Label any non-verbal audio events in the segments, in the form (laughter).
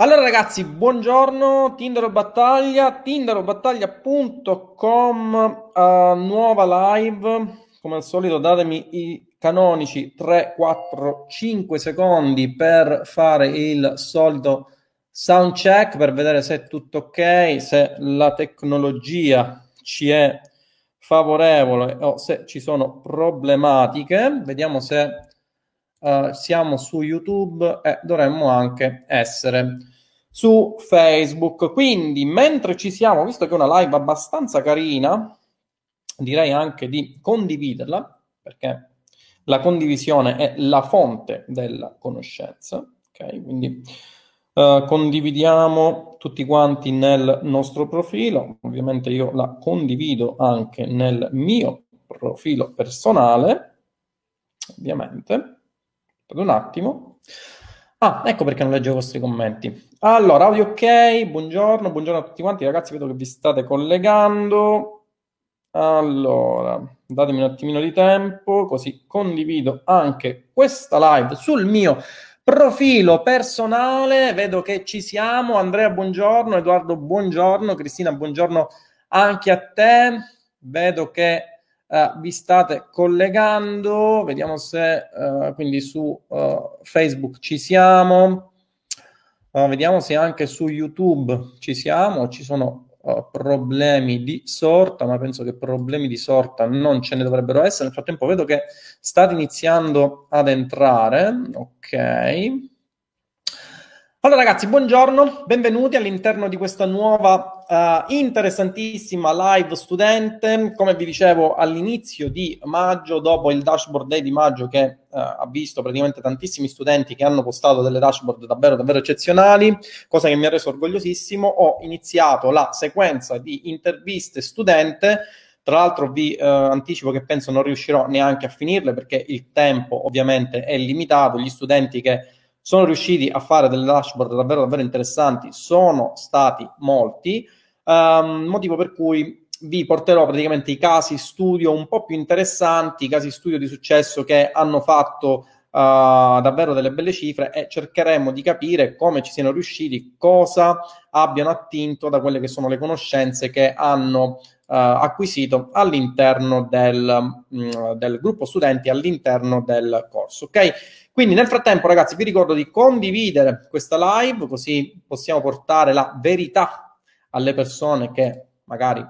Allora ragazzi, buongiorno, Tinder Battaglia, tinderobattaglia.com, uh, nuova live, come al solito datemi i canonici 3, 4, 5 secondi per fare il solito sound check, per vedere se è tutto ok, se la tecnologia ci è favorevole o se ci sono problematiche. Vediamo se uh, siamo su YouTube e dovremmo anche essere su Facebook. Quindi, mentre ci siamo, visto che è una live abbastanza carina, direi anche di condividerla, perché la condivisione è la fonte della conoscenza. Ok, quindi uh, condividiamo tutti quanti nel nostro profilo. Ovviamente io la condivido anche nel mio profilo personale, ovviamente. Per un attimo. Ah, ecco perché non leggo i vostri commenti. Allora, audio ok, buongiorno, buongiorno a tutti quanti, ragazzi, vedo che vi state collegando. Allora, datemi un attimino di tempo, così condivido anche questa live sul mio profilo personale. Vedo che ci siamo. Andrea, buongiorno, Edoardo, buongiorno, Cristina, buongiorno anche a te. Vedo che Uh, vi state collegando, vediamo se uh, quindi su uh, Facebook ci siamo, vediamo se anche su YouTube ci siamo, ci sono problemi di sorta, ma penso che problemi di sorta non ce ne dovrebbero essere. Nel frattempo vedo che state iniziando ad entrare, ok. Allora ragazzi, buongiorno, benvenuti all'interno di questa nuova uh, interessantissima live studente. Come vi dicevo all'inizio di maggio, dopo il dashboard day di maggio che uh, ha visto praticamente tantissimi studenti che hanno postato delle dashboard davvero davvero eccezionali, cosa che mi ha reso orgogliosissimo, ho iniziato la sequenza di interviste studente tra l'altro vi eh, anticipo che penso non riuscirò neanche a finirle perché il tempo ovviamente è limitato, gli studenti che sono riusciti a fare delle dashboard davvero, davvero interessanti, sono stati molti, um, motivo per cui vi porterò praticamente i casi studio un po' più interessanti, i casi studio di successo che hanno fatto Uh, davvero delle belle cifre e cercheremo di capire come ci siano riusciti, cosa abbiano attinto da quelle che sono le conoscenze che hanno uh, acquisito all'interno del, um, del, gruppo studenti, all'interno del corso. Ok? Quindi nel frattempo, ragazzi, vi ricordo di condividere questa live, così possiamo portare la verità alle persone che magari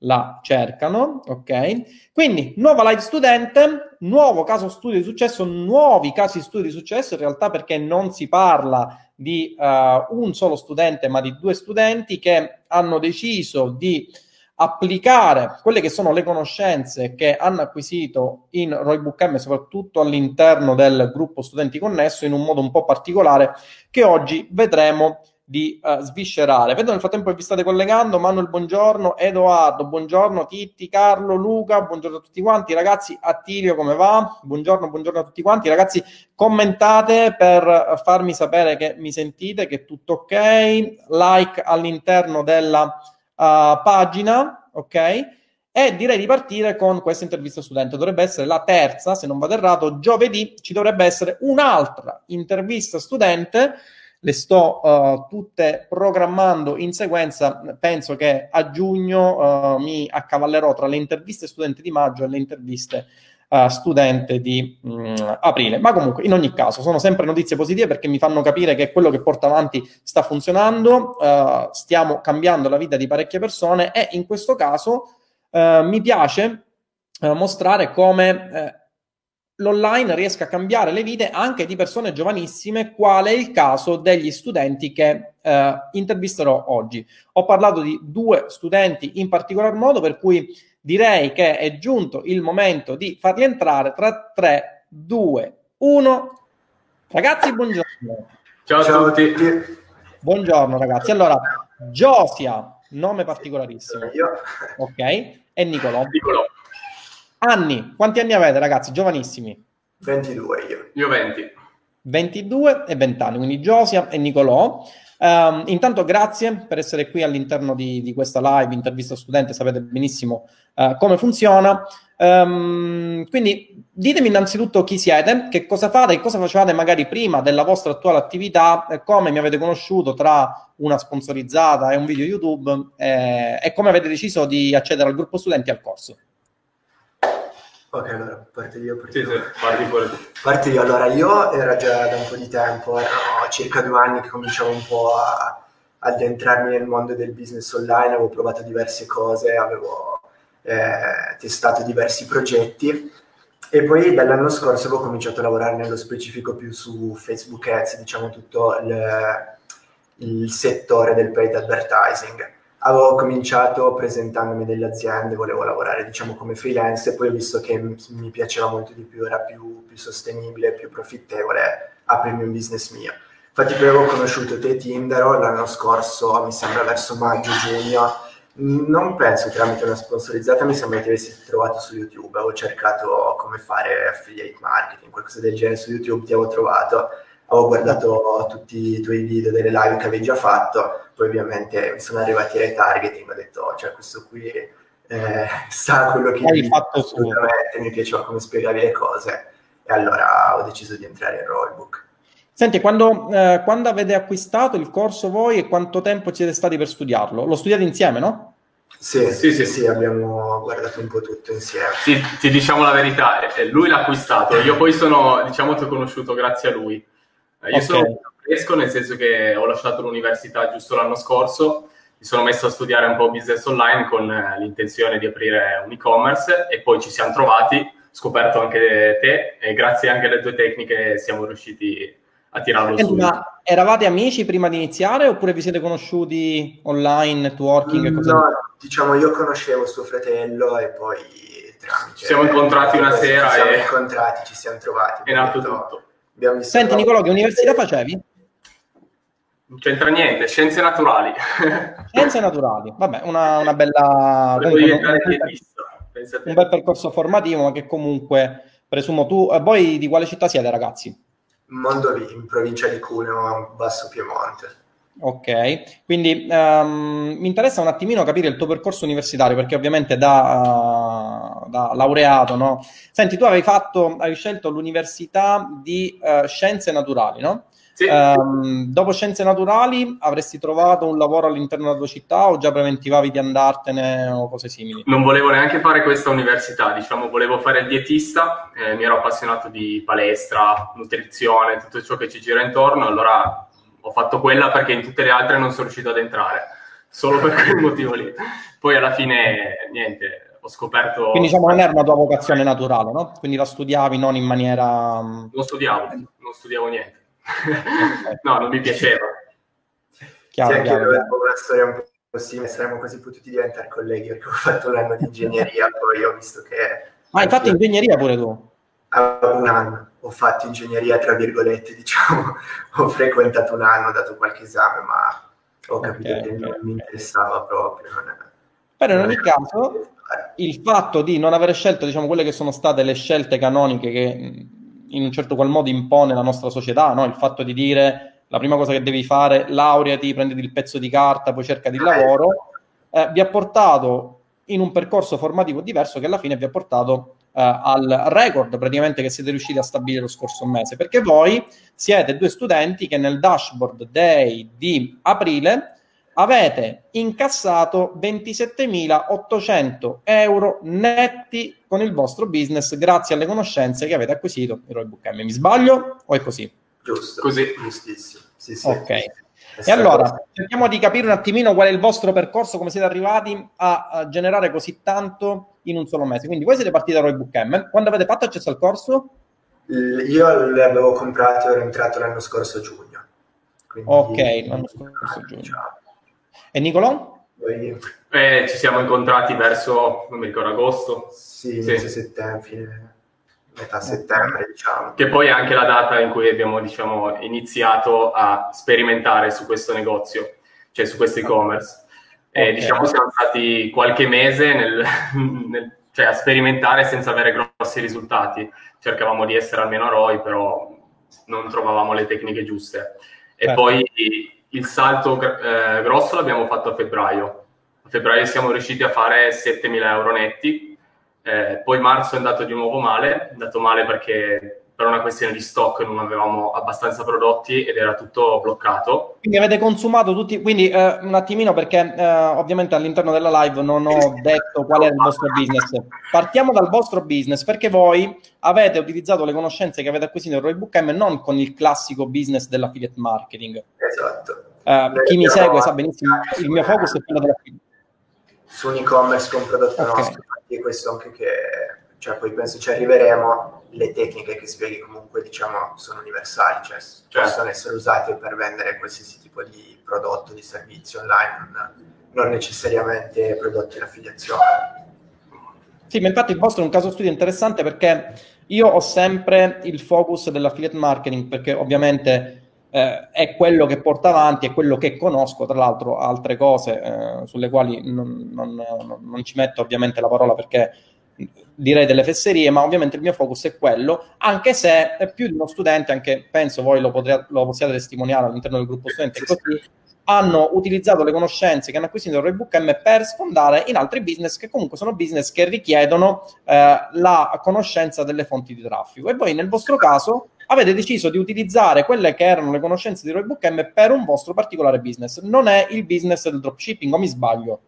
la cercano, ok? Quindi, nuova live studente, nuovo caso studio di successo, nuovi casi studio di successo, in realtà perché non si parla di uh, un solo studente, ma di due studenti che hanno deciso di applicare quelle che sono le conoscenze che hanno acquisito in Roybook M, soprattutto all'interno del gruppo studenti connesso, in un modo un po' particolare che oggi vedremo di uh, sviscerare. Vedo nel frattempo che vi state collegando, Manuel buongiorno, Edoardo buongiorno, Titti, Carlo, Luca, buongiorno a tutti quanti, ragazzi, Attilio come va? Buongiorno, buongiorno a tutti quanti, ragazzi, commentate per farmi sapere che mi sentite, che è tutto ok, like all'interno della uh, pagina, ok? E direi di partire con questa intervista studente. Dovrebbe essere la terza, se non vado errato, giovedì ci dovrebbe essere un'altra intervista studente. Le sto uh, tutte programmando in sequenza. Penso che a giugno uh, mi accavallerò tra le interviste studenti di maggio e le interviste uh, studente di mh, mm, aprile. Ma comunque, in ogni caso, sono sempre notizie positive perché mi fanno capire che quello che porto avanti sta funzionando, stiamo cambiando la vita di parecchie persone e in questo caso mi piace mostrare come l'online riesca a cambiare le vite anche di persone giovanissime, quale è il caso degli studenti che eh, intervisterò oggi. Ho parlato di due studenti in particolar modo, per cui direi che è giunto il momento di farli entrare tra 3, 2, 1. Ragazzi, buongiorno. Ciao, Ciao a tutti. Buongiorno ragazzi. Allora, Josia, nome particolarissimo. Io. Ok. E Nicolò. Nicolò. Anni, quanti anni avete ragazzi? Giovanissimi. 22 io. Io 20. 22 e 20 anni, quindi Josia e Nicolò. Um, intanto grazie per essere qui all'interno di, di, questa live intervista studente, sapete benissimo uh, come funziona. Um, quindi ditemi innanzitutto chi siete, che cosa fate, che cosa facevate magari prima della vostra attuale attività, come mi avete conosciuto tra una sponsorizzata e un video YouTube eh, e come avete deciso di accedere al gruppo studenti al corso. Ok, allora parti io. Parti sì, io. Sì, parti pure. Parti io. Allora, io era già da un po' di tempo, erano circa due anni che cominciavo un po' a addentrarmi nel mondo del business online, avevo provato diverse cose, avevo eh, testato diversi progetti e poi dall'anno scorso avevo cominciato a lavorare nello specifico più su Facebook Ads, diciamo tutto il, il settore del paid advertising avevo cominciato presentandomi delle aziende, volevo lavorare diciamo come freelance e poi ho visto che mi piaceva molto di più, era più, più sostenibile, più profittevole aprirmi un business mio. Infatti poi avevo conosciuto te Tinder l'anno scorso, mi sembra verso maggio-giugno, non penso tramite una sponsorizzata, mi sembra che avessi trovato su YouTube, avevo cercato come fare affiliate marketing, qualcosa del genere su YouTube, ti avevo trovato. Avevo guardato tutti i tuoi video delle live che avevi già fatto, poi ovviamente mi sono arrivati ai targeting, ho detto, cioè questo qui eh, (laughs) sa quello che hai fatto assolutamente, mi piaceva come spiegavi le cose e allora ho deciso di entrare in Rollbook. Senti, quando, eh, quando avete acquistato il corso voi e quanto tempo siete stati per studiarlo? Lo studiate insieme, no? Sì, sì, sì, sì, abbiamo guardato un po' tutto insieme. Sì, ti diciamo la verità, lui l'ha acquistato, io poi sono, diciamo, ti ho conosciuto grazie a lui. Eh, io okay. sono fresco nel senso che ho lasciato l'università giusto l'anno scorso, mi sono messo a studiare un po' business online con eh, l'intenzione di aprire un e-commerce e poi ci siamo trovati, scoperto anche te e grazie anche alle tue tecniche siamo riusciti a tirarlo su. Ma eravate amici prima di iniziare oppure vi siete conosciuti online, networking? Cose no, diciamo io conoscevo suo fratello e poi tramite... Ci siamo incontrati una sera ci siamo e... incontrati, ci siamo trovati. È nato tutto. Senti Nicolò, che università facevi? Non c'entra niente, scienze naturali. (laughs) Scienze naturali, vabbè, una, una bella... Comunque, un, un bel percorso formativo, ma che comunque, presumo tu... Eh, voi di quale città siete ragazzi? Mondovì, in provincia di Cuneo, Basso Piemonte. Ok, quindi um, mi interessa un attimino capire il tuo percorso universitario perché ovviamente da, uh, da laureato, no? Senti, tu avevi fatto, hai scelto l'università di uh, scienze naturali, no? Sì. Um, dopo scienze naturali avresti trovato un lavoro all'interno della tua città o già preventivavi di andartene o cose simili? Non volevo neanche fare questa università, diciamo, volevo fare il dietista, eh, mi ero appassionato di palestra, nutrizione, tutto ciò che ci gira intorno, allora ho fatto quella perché in tutte le altre non sono riuscito ad entrare, solo per quel motivo lì. Poi alla fine, niente, ho scoperto... Quindi diciamo non era una tua vocazione naturale, no? Quindi la studiavi non in maniera... Mm, non studiavo, non studiavo niente. (laughs) no, non mi piaceva. Chiaro, sì, chiaro, chiaro. una storia un po' simile, saremmo quasi potuti diventare colleghi perché ho fatto l'anno di ingegneria, (laughs) poi ho visto che... Ah, hai fatto ingegneria pure tu? un anno ho fatto ingegneria, tra virgolette, (laughs) diciamo, ho frequentato un anno, ho dato qualche esame, ma ho capito okay, che non okay. mi interessava proprio. Non è, Però in ogni caso, il fatto di non aver scelto, diciamo, quelle che sono state le scelte canoniche che in un certo qual modo impone la nostra società, no? il fatto di dire la prima cosa che devi fare, laureati, prenditi il pezzo di carta, poi cerca di lavoro, eh, vi ha portato in un percorso formativo diverso che alla fine vi ha portato Uh, al record praticamente che siete riusciti a stabilire lo scorso mese, perché voi siete due studenti che nel dashboard day di aprile avete incassato 27.800 euro netti con il vostro business grazie alle conoscenze che avete acquisito in Roybook M. Mi sbaglio o è così? Giusto, così. Giustissimo. Sì, sì. Ok. E allora, cerchiamo di capire un attimino qual è il vostro percorso, come siete arrivati a, a generare così tanto in un solo mese. Quindi voi siete partiti da Roybook M. Quando avete fatto accesso al corso? Io l'avevo comprato, ero entrato l'anno scorso giugno. Quindi, ok, l'anno scorso giugno. Diciamo. E Nicolò? Eh, ci siamo incontrati verso, non mi ricordo, agosto. Sì, sì. settembre, fine metà settembre, diciamo. Che poi è anche la data in cui abbiamo, diciamo, iniziato a sperimentare su questo negozio, cioè su questo e-commerce. E okay. diciamo siamo stati qualche mese nel, (laughs) nel, cioè, a sperimentare senza avere grossi risultati. Cercavamo di essere almeno ROI, però non trovavamo le tecniche giuste. E certo. poi il salto eh, grosso l'abbiamo fatto a febbraio. A febbraio siamo riusciti a fare 7.000 euro netti Eh, poi marzo è andato di nuovo male, è andato male perché per una questione di stock non avevamo abbastanza prodotti ed era tutto bloccato. Quindi avete consumato tutti, quindi eh, un attimino perché eh, ovviamente all'interno della live non ho detto qual è il vostro business. Partiamo dal vostro business perché voi avete utilizzato le conoscenze che avete acquisito in Roybook M non con il classico business dell'affiliate marketing. Esatto. Uh, chi mi segue sa benissimo, il mio focus è quello dell'affiliate. Su un e-commerce con prodotto okay. nostro, infatti questo anche che, cioè poi penso ci arriveremo, le tecniche che spieghi comunque diciamo sono universali, cioè certo. possono essere usate per vendere qualsiasi tipo di prodotto, di servizio online, non, non necessariamente prodotti in affiliazione. Sì, ma infatti il vostro è un caso studio interessante perché io ho sempre il focus dell'affiliate marketing perché ovviamente eh, è quello che porta avanti, è quello che conosco, tra l'altro altre cose eh, sulle quali non, non, non, ci metto ovviamente la parola perché direi delle fesserie, ma ovviamente il mio focus è quello, anche se è più di uno studente, anche penso voi lo, potrete, lo possiate testimoniare all'interno del gruppo studente, così hanno utilizzato le conoscenze che hanno acquisito il Rebook M per sfondare in altri business che comunque sono business che richiedono eh, la conoscenza delle fonti di traffico. E voi nel vostro caso avete deciso di utilizzare quelle che erano le conoscenze di Rebook M per un vostro particolare business. Non è il business del dropshipping, o mi sbaglio?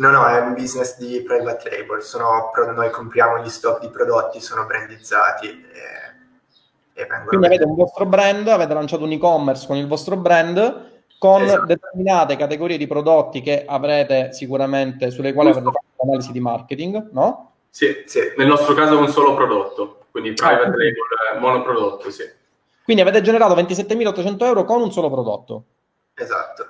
No, no, è un business di private label, sono, noi compriamo gli stock di prodotti, sono brandizzati e, e Quindi avete un vostro brand, avete lanciato un e-commerce con il vostro brand, con esatto. determinate categorie di prodotti che avrete sicuramente, sulle quali avrete fatto analisi di marketing, no? Sì, sì, nel nostro caso un solo prodotto, quindi private ah, label, eh, monoprodotto, sì. Quindi avete generato 27.800 euro con un solo prodotto? Esatto.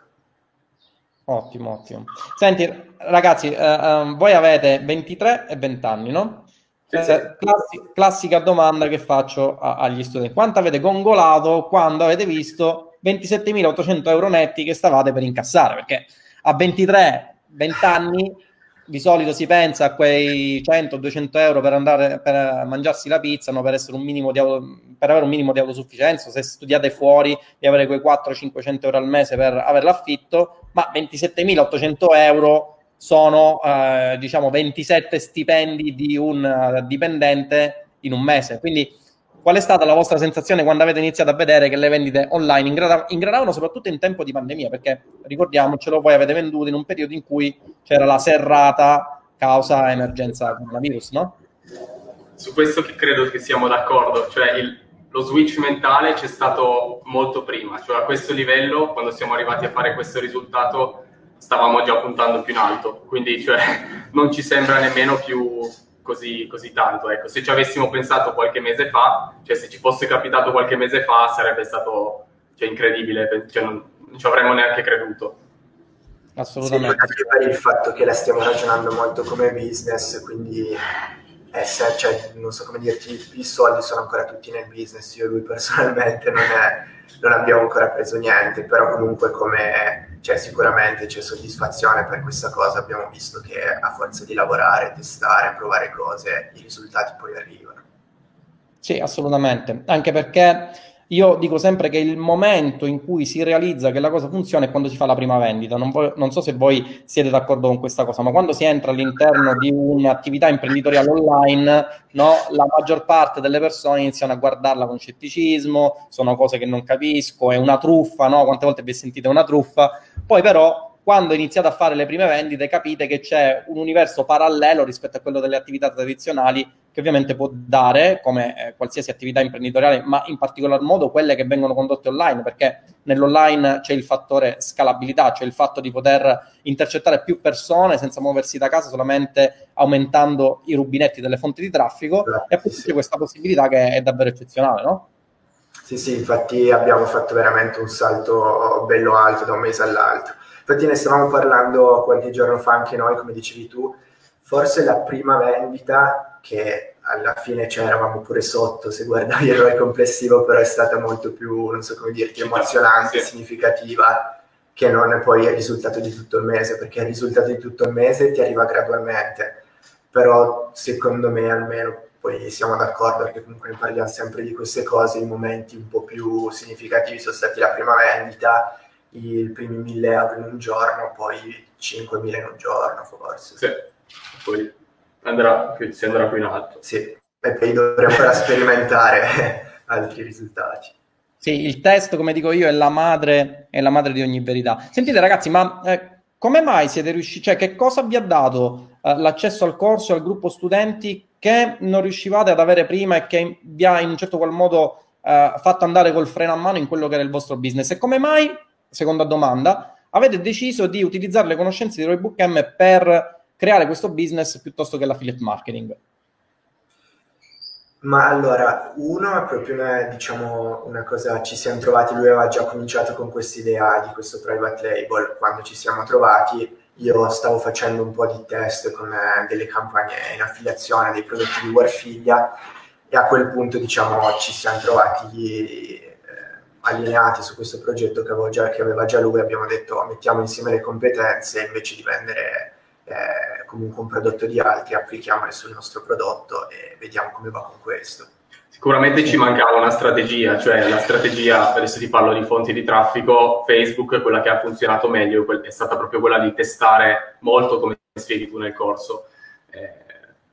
Ottimo, ottimo. Senti, ragazzi, eh, um, voi avete 23 e 20 anni, no? Eh, classi- classica domanda che faccio a- agli studenti. Quanto avete gongolato quando avete visto 27.800 euro netti che stavate per incassare? Perché a 23, 20 anni di solito si pensa a quei 100-200 euro per andare per mangiarsi la pizza, no? per, auto, per avere un minimo di autosufficienza. Se studiate fuori, di avere quei 400-500 euro al mese per avere l'affitto, ma 27.800 euro sono eh, diciamo 27 stipendi di un dipendente in un mese. Quindi Qual è stata la vostra sensazione quando avete iniziato a vedere che le vendite online ingranavano soprattutto in tempo di pandemia? Perché ricordiamocelo, voi avete venduto in un periodo in cui c'era la serrata causa emergenza coronavirus, no? Su questo credo che siamo d'accordo, cioè il, lo switch mentale c'è stato molto prima, cioè a questo livello, quando siamo arrivati a fare questo risultato, stavamo già puntando più in alto, quindi cioè, (laughs) non ci sembra nemmeno più così, così tanto. Ecco, se ci avessimo pensato qualche mese fa, cioè se ci fosse capitato qualche mese fa, sarebbe stato cioè, incredibile, cioè, non, non ci avremmo neanche creduto. Assolutamente. Sì, per il fatto che la stiamo ragionando molto come business, quindi essere, cioè, non so come dirti, i soldi sono ancora tutti nel business, io e lui personalmente non, è, non abbiamo ancora preso niente, però comunque come cioè, sicuramente c'è soddisfazione per questa cosa, abbiamo visto che a forza di lavorare, testare, provare cose, i risultati poi arrivano. Sì, assolutamente, anche perché io dico sempre che il momento in cui si realizza che la cosa funziona è quando si fa la prima vendita. Non, vo- non, so se voi siete d'accordo con questa cosa, ma quando si entra all'interno di un'attività imprenditoriale online, no, la maggior parte delle persone iniziano a guardarla con scetticismo, sono cose che non capisco, è una truffa, no? Quante volte vi sentite una truffa? Poi però quando iniziate a fare le prime vendite capite che c'è un universo parallelo rispetto a quello delle attività tradizionali che ovviamente può dare, come eh, qualsiasi attività imprenditoriale, ma in particolar modo quelle che vengono condotte online, perché nell'online c'è il fattore scalabilità, cioè il fatto di poter intercettare più persone senza muoversi da casa, solamente aumentando i rubinetti delle fonti di traffico, Grazie. e appunto c'è questa possibilità che è davvero eccezionale, no? Sì, sì, infatti abbiamo fatto veramente un salto bello alto da un mese all'altro. Infatti ne stavamo parlando qualche giorno fa anche noi, come dicevi tu, forse la prima vendita che alla fine cioè, eravamo pure sotto se guardavi il ROI complessivo, però è stata molto più, non so come dirti, emozionante, sì. significativa, che non è poi il risultato di tutto il mese, perché il risultato di tutto il mese ti arriva gradualmente, però secondo me almeno poi siamo d'accordo perché comunque ne parliamo sempre di queste cose, i momenti un po' più significativi sono stati la prima vendita, i primi 1000 euro in un giorno, poi 5.000 in un giorno forse. Sì, poi andrà, si andrà più in alto. Sì, e poi dovremo ancora sperimentare (laughs) altri risultati. Sì, il test, come dico io, è la madre, è la madre di ogni verità. Sentite ragazzi, ma eh, come mai siete riusciti, cioè che cosa vi ha dato eh, l'accesso al corso, al gruppo studenti che non riuscivate ad avere prima e che vi ha in un certo qual modo eh, fatto andare col freno a mano in quello che era il vostro business? E come mai, seconda domanda, avete deciso di utilizzare le conoscenze di Roybook M per creare questo business piuttosto che l'affiliate marketing? Ma allora, uno è proprio una, diciamo, una cosa, ci siamo trovati, lui aveva già cominciato con questa idea di questo private label, quando ci siamo trovati io stavo facendo un po' di test con eh, delle campagne in affiliazione dei prodotti di Warfiglia e a quel punto diciamo ci siamo trovati eh, allineati su questo progetto che, già, che aveva già lui, abbiamo detto mettiamo insieme le competenze invece di vendere eh, comunque un prodotto di altri, applichiamole sul nostro prodotto e vediamo come va con questo. Sicuramente ci mancava una strategia, cioè la strategia, adesso ti parlo di fonti di traffico, Facebook è quella che ha funzionato meglio, è stata proprio quella di testare molto come spieghi tu nel corso. Eh,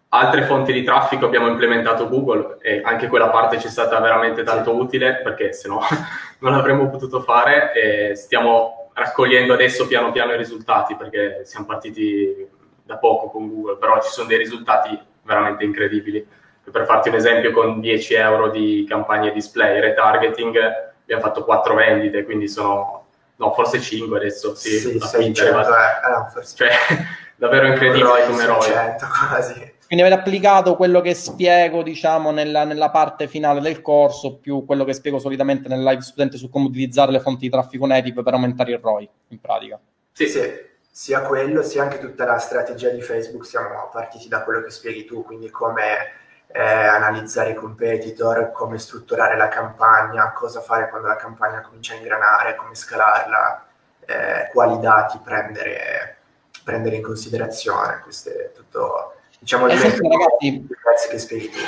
altre fonti di traffico abbiamo implementato Google e anche quella parte ci è stata veramente tanto utile perché se no (laughs) non l'avremmo potuto fare e stiamo raccogliendo adesso piano piano i risultati perché siamo partiti da poco con Google, però ci sono dei risultati veramente incredibili per farti un esempio, con 10 euro di campagne display, retargeting, abbiamo fatto 4 vendite, quindi sono, no, forse 5 adesso, sì, sì 600, eh, no, forse. Cioè, (laughs) davvero incredibile come eroi. 600 quasi. Quindi avete applicato quello che spiego, diciamo, nella, nella, parte finale del corso, più quello che spiego solitamente nel live studente su come utilizzare le fonti di traffico native per aumentare il ROI, in pratica. Sì, sì, sia quello, sia anche tutta la strategia di Facebook, siamo partiti da quello che spieghi tu, quindi come eh, analizzare i competitor, come strutturare la campagna, cosa fare quando la campagna comincia a ingranare, come scalarla, eh, quali dati prendere, prendere, in considerazione. Questo è tutto, diciamo, il pezzi che spieghi tu.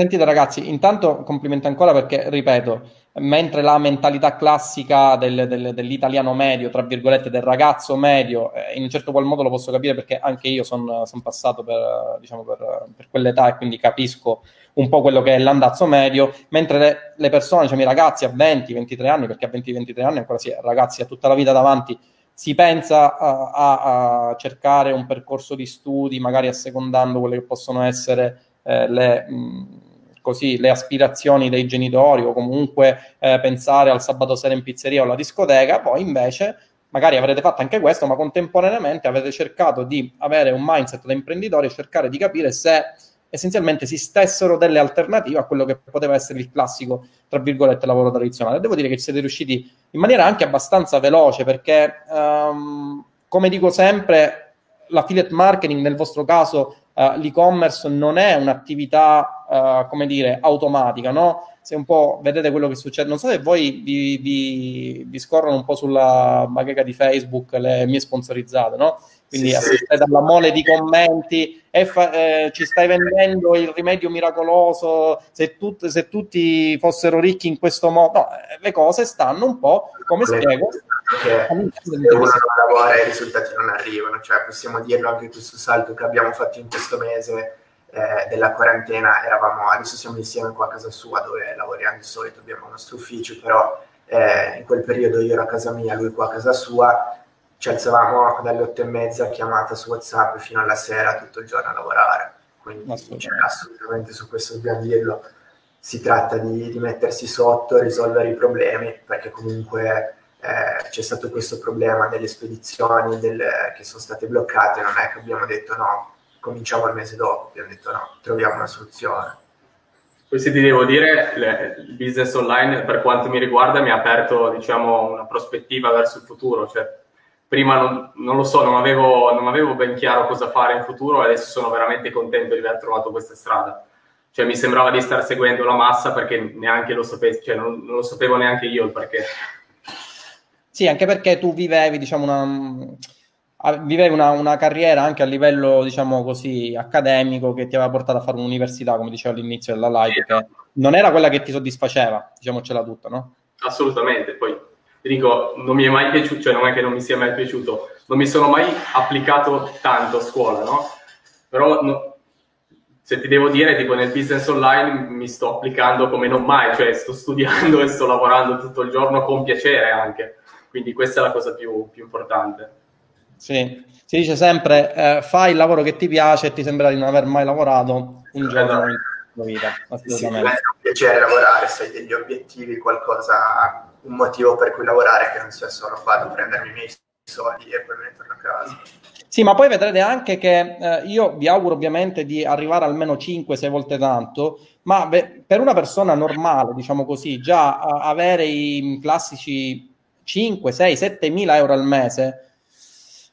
Sentite ragazzi, intanto complimenti ancora perché, ripeto, mentre la mentalità classica del, del, dell'italiano medio, tra virgolette, del ragazzo medio, eh, in un certo qual modo lo posso capire perché anche io sono son passato per, diciamo, per, per, quell'età e quindi capisco un po' quello che è l'andazzo medio, mentre le, le persone, diciamo, i ragazzi a 20-23 anni, perché a 20-23 anni ancora si è ragazzi a tutta la vita davanti, si pensa a, a, a cercare un percorso di studi, magari assecondando quelle che possono essere eh, le... Mh, così le aspirazioni dei genitori o comunque eh, pensare al sabato sera in pizzeria o alla discoteca, poi invece magari avrete fatto anche questo, ma contemporaneamente avete cercato di avere un mindset da imprenditori e cercare di capire se essenzialmente esistessero delle alternative a quello che poteva essere il classico, tra virgolette, lavoro tradizionale. Devo dire che ci siete riusciti in maniera anche abbastanza veloce perché, um, come dico sempre, l'affiliate marketing nel vostro caso uh, l'e-commerce non è un'attività, uh, come dire, automatica, no? Se un po' vedete quello che succede, non so se voi vi, vi, vi scorrono un po' sulla bacheca di Facebook le mie sponsorizzate, no? Quindi sì, sì. alla mole di commenti e fa, eh, ci stai vendendo il rimedio miracoloso, se, tut, se, tutti fossero ricchi in questo modo. No, eh, le cose stanno un po', come spiego, che se uno non lavora i risultati non arrivano, cioè possiamo dirlo anche questo salto che abbiamo fatto in questo mese eh, della quarantena, eravamo, adesso siamo insieme qua a casa sua dove lavoriamo di solito, abbiamo il nostro ufficio, però eh, in quel periodo io ero a casa mia, lui qua a casa sua, ci alzavamo dalle otto e mezza chiamata su WhatsApp fino alla sera tutto il giorno a lavorare, quindi assolutamente, cioè, assolutamente su questo dobbiamo dirlo, si tratta di, di mettersi sotto, risolvere i problemi, perché comunque eh, c'è stato questo problema delle spedizioni delle, che sono state bloccate, non è che abbiamo detto no, cominciamo il mese dopo, abbiamo detto no, troviamo una soluzione. Questo ti devo dire, il business online per quanto mi riguarda mi ha aperto diciamo, una prospettiva verso il futuro, cioè, prima non, non, lo so, non avevo, non avevo, ben chiaro cosa fare in futuro e adesso sono veramente contento di aver trovato questa strada. Cioè mi sembrava di star seguendo la massa perché neanche lo sapevo, cioè non, non lo sapevo neanche io il perché sì, anche perché tu vivevi, diciamo, una, vivevi una, una, carriera anche a livello, diciamo così, accademico che ti aveva portato a fare un'università, come dicevo all'inizio della live, che non era quella che ti soddisfaceva, diciamocela tutta, no? Assolutamente, poi ti dico, non mi è mai piaciuto, cioè non è che non mi sia mai piaciuto, non mi sono mai applicato tanto a scuola, no? Però no, se ti devo dire, tipo nel business online mi sto applicando come non mai, cioè sto studiando e sto lavorando tutto il giorno con piacere anche, quindi questa è la cosa più, più importante. Sì, si dice sempre eh, fai il lavoro che ti piace e ti sembra di non aver mai lavorato un giorno esatto. in tua vita. Assolutamente. Sì, è un piacere lavorare, se hai degli obiettivi, qualcosa, un motivo per cui lavorare che non sia solo farlo, prendermi i miei soldi e poi me ne torno a casa. Sì, ma poi vedrete anche che eh, io vi auguro ovviamente di arrivare almeno 5-6 volte tanto, ma beh, per una persona normale, diciamo così, già uh, avere i classici 5, 6, 7 mila euro al mese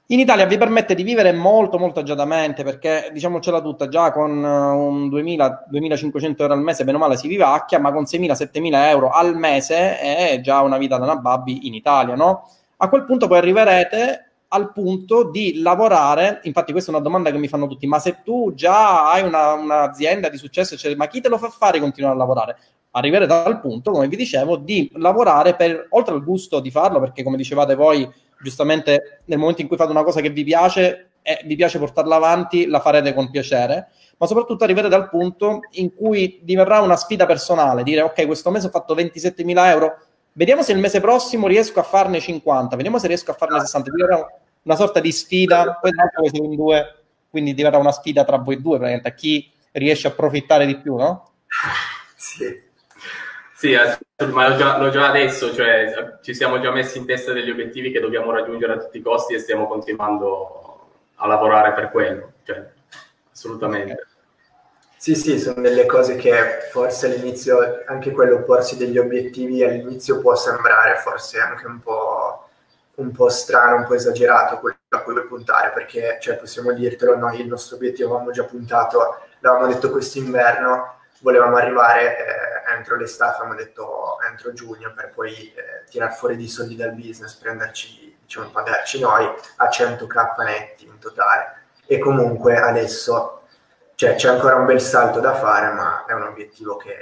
in Italia vi permette di vivere molto molto agiatamente perché diciamocela tutta già con uh, un 2000-2500 euro al mese bene o male si vivacchia ma con 6.000-7.000 euro al mese è già una vita da una babbi in Italia no? a quel punto poi arriverete al punto di lavorare, infatti questa è una domanda che mi fanno tutti, ma se tu già hai una, un'azienda di successo, eccetera, ma chi te lo fa fare continuare a lavorare? Arriverete al punto, come vi dicevo, di lavorare per, oltre al gusto di farlo, perché come dicevate voi, giustamente nel momento in cui fate una cosa che vi piace e vi piace portarla avanti, la farete con piacere, ma soprattutto arriverete al punto in cui diverrà una sfida personale, dire ok, questo mese ho fatto 27.000 euro, Vediamo se il mese prossimo riesco a farne 50, vediamo se riesco a farne 60. Diverrà una sorta di sfida, poi tra l'altro in due, quindi diverrà una sfida tra voi due, praticamente a chi riesce a approfittare di più, no? Sì. Sì, ma l'ho già, l'ho già, adesso, cioè ci siamo già messi in testa degli obiettivi che dobbiamo raggiungere a tutti i costi e stiamo continuando a lavorare per quello, cioè, assolutamente. Sì, sì, sono delle cose che forse all'inizio, anche quello porsi degli obiettivi all'inizio può sembrare forse anche un po', un po strano, un po' esagerato quello a cui puntare, perché cioè, possiamo dirtelo, noi il nostro obiettivo avevamo già puntato, l'avevamo detto quest'inverno, volevamo arrivare eh, entro l'estate, avevamo detto entro giugno per poi eh, tirar fuori dei soldi dal business, prenderci, diciamo, pagarci noi a 100k netti in totale. E comunque adesso cioè, c'è ancora un bel salto da fare, ma è un obiettivo che,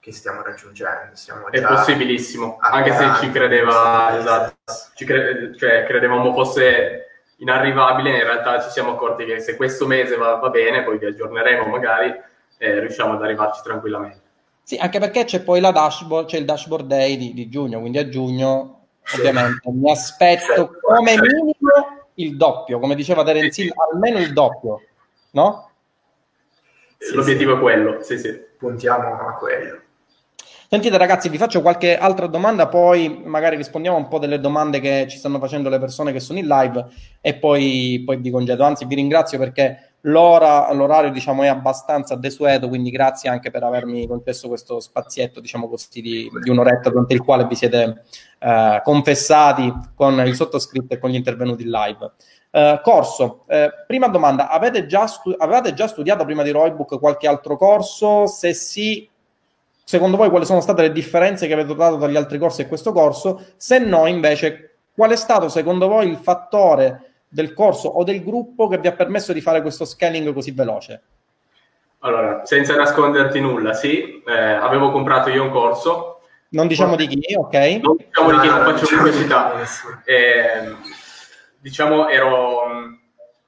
che stiamo raggiungendo. Stiamo è possibilissimo, anche se ci credeva, esatto, ci cre- cioè, credevamo fosse inarrivabile, in realtà ci siamo accorti che se questo mese va, va bene, poi vi aggiorneremo magari e riusciamo ad arrivarci tranquillamente. Sì, anche perché c'è poi la dashboard, c'è il dashboard day di, di giugno, quindi a giugno sì. ovviamente mi aspetto come minimo il doppio, come diceva Terenzin, almeno il doppio, no? Sì, L'obiettivo sì. è quello, sì, sì. Puntiamo a quello. Sentite ragazzi, vi faccio qualche altra domanda, poi magari rispondiamo un po' delle domande che ci stanno facendo le persone che sono in live e poi, poi vi congedo. Anzi, vi ringrazio perché l'ora, l'orario diciamo, è abbastanza desueto, quindi grazie anche per avermi concesso questo spazietto diciamo così, di, di un'oretta durante il quale vi siete eh, confessati con il sottoscritto e con gli intervenuti in live. Uh, corso, uh, prima domanda, avete già, stu- avevate già studiato prima di Roybook qualche altro corso? Se sì, secondo voi quali sono state le differenze che avete notato tra gli altri corsi e questo corso? Se no, invece, qual è stato secondo voi il fattore del corso o del gruppo che vi ha permesso di fare questo scaling così veloce? Allora, senza nasconderti nulla, sì, eh, avevo comprato io un corso. Non diciamo di chi, ok? Non diciamo di chi, non faccio pubblicità. Eh, diciamo, ero,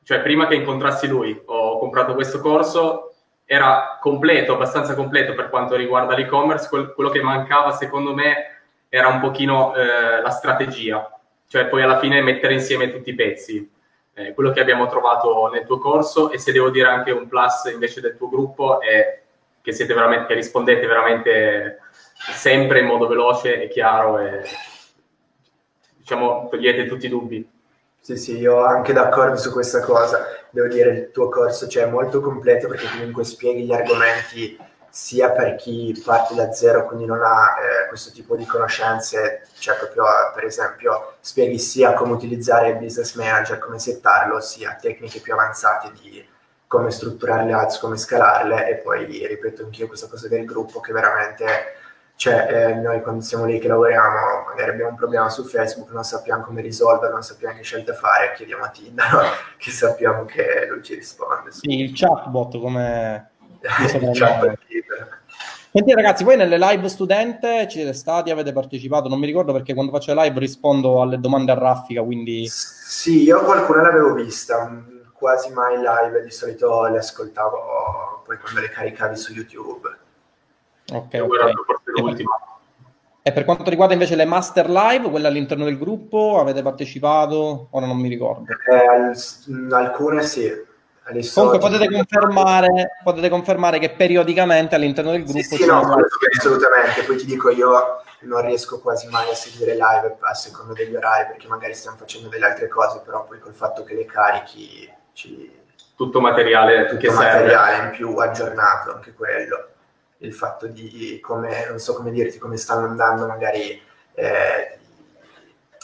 cioè prima che incontrassi lui, ho comprato questo corso, era completo, abbastanza completo per quanto riguarda l'e-commerce, quello che mancava secondo me era un pochino eh, la strategia, cioè poi alla fine mettere insieme tutti i pezzi. Eh, quello che abbiamo trovato nel tuo corso e se devo dire anche un plus invece del tuo gruppo è che siete veramente, che rispondete veramente sempre in modo veloce e chiaro e diciamo togliete tutti i dubbi. Sì, sì, io anche d'accordo su questa cosa. Devo dire, il tuo corso cioè, è molto completo perché comunque spieghi gli argomenti sia per chi parte da zero, quindi non ha eh, questo tipo di conoscenze, cioè proprio per esempio spieghi sia come utilizzare il business manager, come settarlo, sia tecniche più avanzate di come strutturare le ads, come scalarle e poi ripeto anch'io questa cosa del gruppo che veramente cioè, eh, noi quando siamo lì che lavoriamo, magari abbiamo un problema su Facebook, non sappiamo come risolverlo, non sappiamo che scelte fare, chiediamo a Tinder, no? (laughs) che sappiamo che lui ci risponde. Sì, il chatbot come... (laughs) il chatbot Senti ragazzi, voi nelle live studente ci siete stati, avete partecipato? Non mi ricordo perché quando faccio le live rispondo alle domande a raffica, quindi... Sì, io qualcuna l'avevo vista, quasi mai live, di solito le ascoltavo poi quando le caricavi su YouTube. Ok, okay. E per quanto riguarda invece le master live, quelle all'interno del gruppo, avete partecipato? Ora non mi ricordo. Eh, alcune sì. Comunque potete confermare, potete confermare, che periodicamente all'interno del gruppo... Sì, sì no, assolutamente. Poi ti dico io non riesco quasi mai a seguire live a secondo degli orari perché magari stiamo facendo delle altre cose, però poi col fatto che le carichi ci... Tutto materiale, tutto materiale in più aggiornato, anche quello il fatto di come, non so come dirti, come stanno andando magari eh,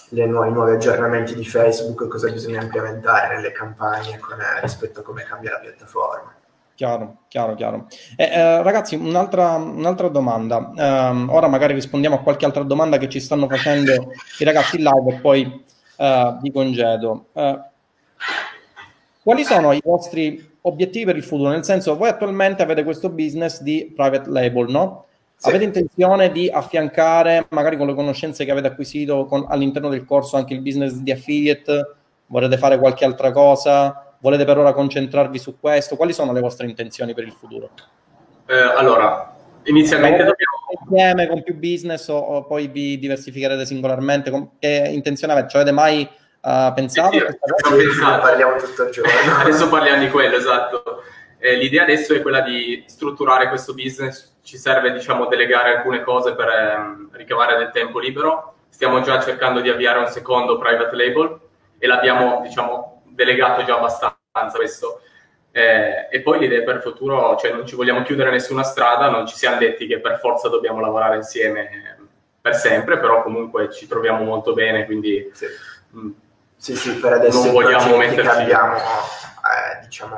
le nuove, i nuovi aggiornamenti di Facebook, cosa bisogna implementare nelle campagne con, eh, rispetto a come cambia la piattaforma. Chiaro, chiaro, chiaro. Eh, eh, ragazzi, un'altra, un'altra domanda. Um, ora magari rispondiamo a qualche altra domanda che ci stanno facendo i ragazzi in live e poi uh, vi congedo. Uh, quali sono i vostri obiettivi per il futuro, nel senso voi attualmente avete questo business di private label, no? Sì. Avete intenzione di affiancare, magari con le conoscenze che avete acquisito con, all'interno del corso, anche il business di affiliate? Volete fare qualche altra cosa? Volete per ora concentrarvi su questo? Quali sono le vostre intenzioni per il futuro? Eh, allora, inizialmente dobbiamo... Insieme con più business o, o, poi vi diversificherete singolarmente? Che intenzione avete? Cioè avete mai uh, pensato? Sì, sì, parliamo tutto il giorno. (laughs) adesso parliamo di quello, esatto. Eh, l'idea adesso è quella di strutturare questo business, ci serve diciamo delegare alcune cose per ehm, ricavare del tempo libero. Stiamo già cercando di avviare un secondo private label e l'abbiamo diciamo delegato già abbastanza questo. Eh, e poi l'idea per il futuro, cioè non ci vogliamo chiudere nessuna strada, non ci siamo detti che per forza dobbiamo lavorare insieme per sempre, però comunque ci troviamo molto bene, quindi sì. mh, mm, sì, sì, per adesso non vogliamo metterci... che abbiamo, eh, diciamo,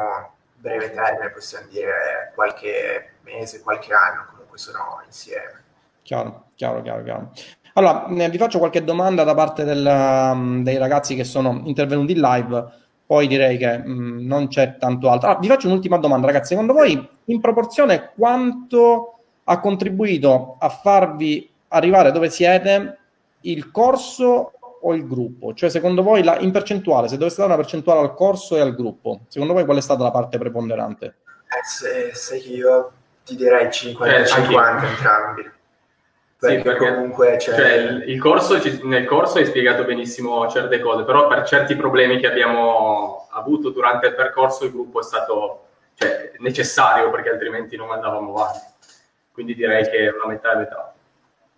breve termine, possiamo dire qualche mese, qualche anno, comunque sono insieme. Chiaro, chiaro, chiaro, chiaro. Allora, vi faccio qualche domanda da parte del, um, dei ragazzi che sono intervenuti in live, poi direi che mh, mm, non c'è tanto altro. Allora, vi faccio un'ultima domanda, ragazzi. Secondo voi, in proporzione, quanto ha contribuito a farvi arrivare dove siete il corso o il gruppo? Cioè, secondo voi, la, in percentuale, se dovesse dare una percentuale al corso e al gruppo, secondo voi qual è stata la parte preponderante? Eh, se, se io ti direi 50-50 eh, entrambi. Perché, sì, perché comunque c'è... Cioè, il, il corso, nel corso hai spiegato benissimo certe cose, però per certi problemi che abbiamo avuto durante il percorso il gruppo è stato cioè, necessario perché altrimenti non andavamo avanti. Quindi direi che una metà e metà.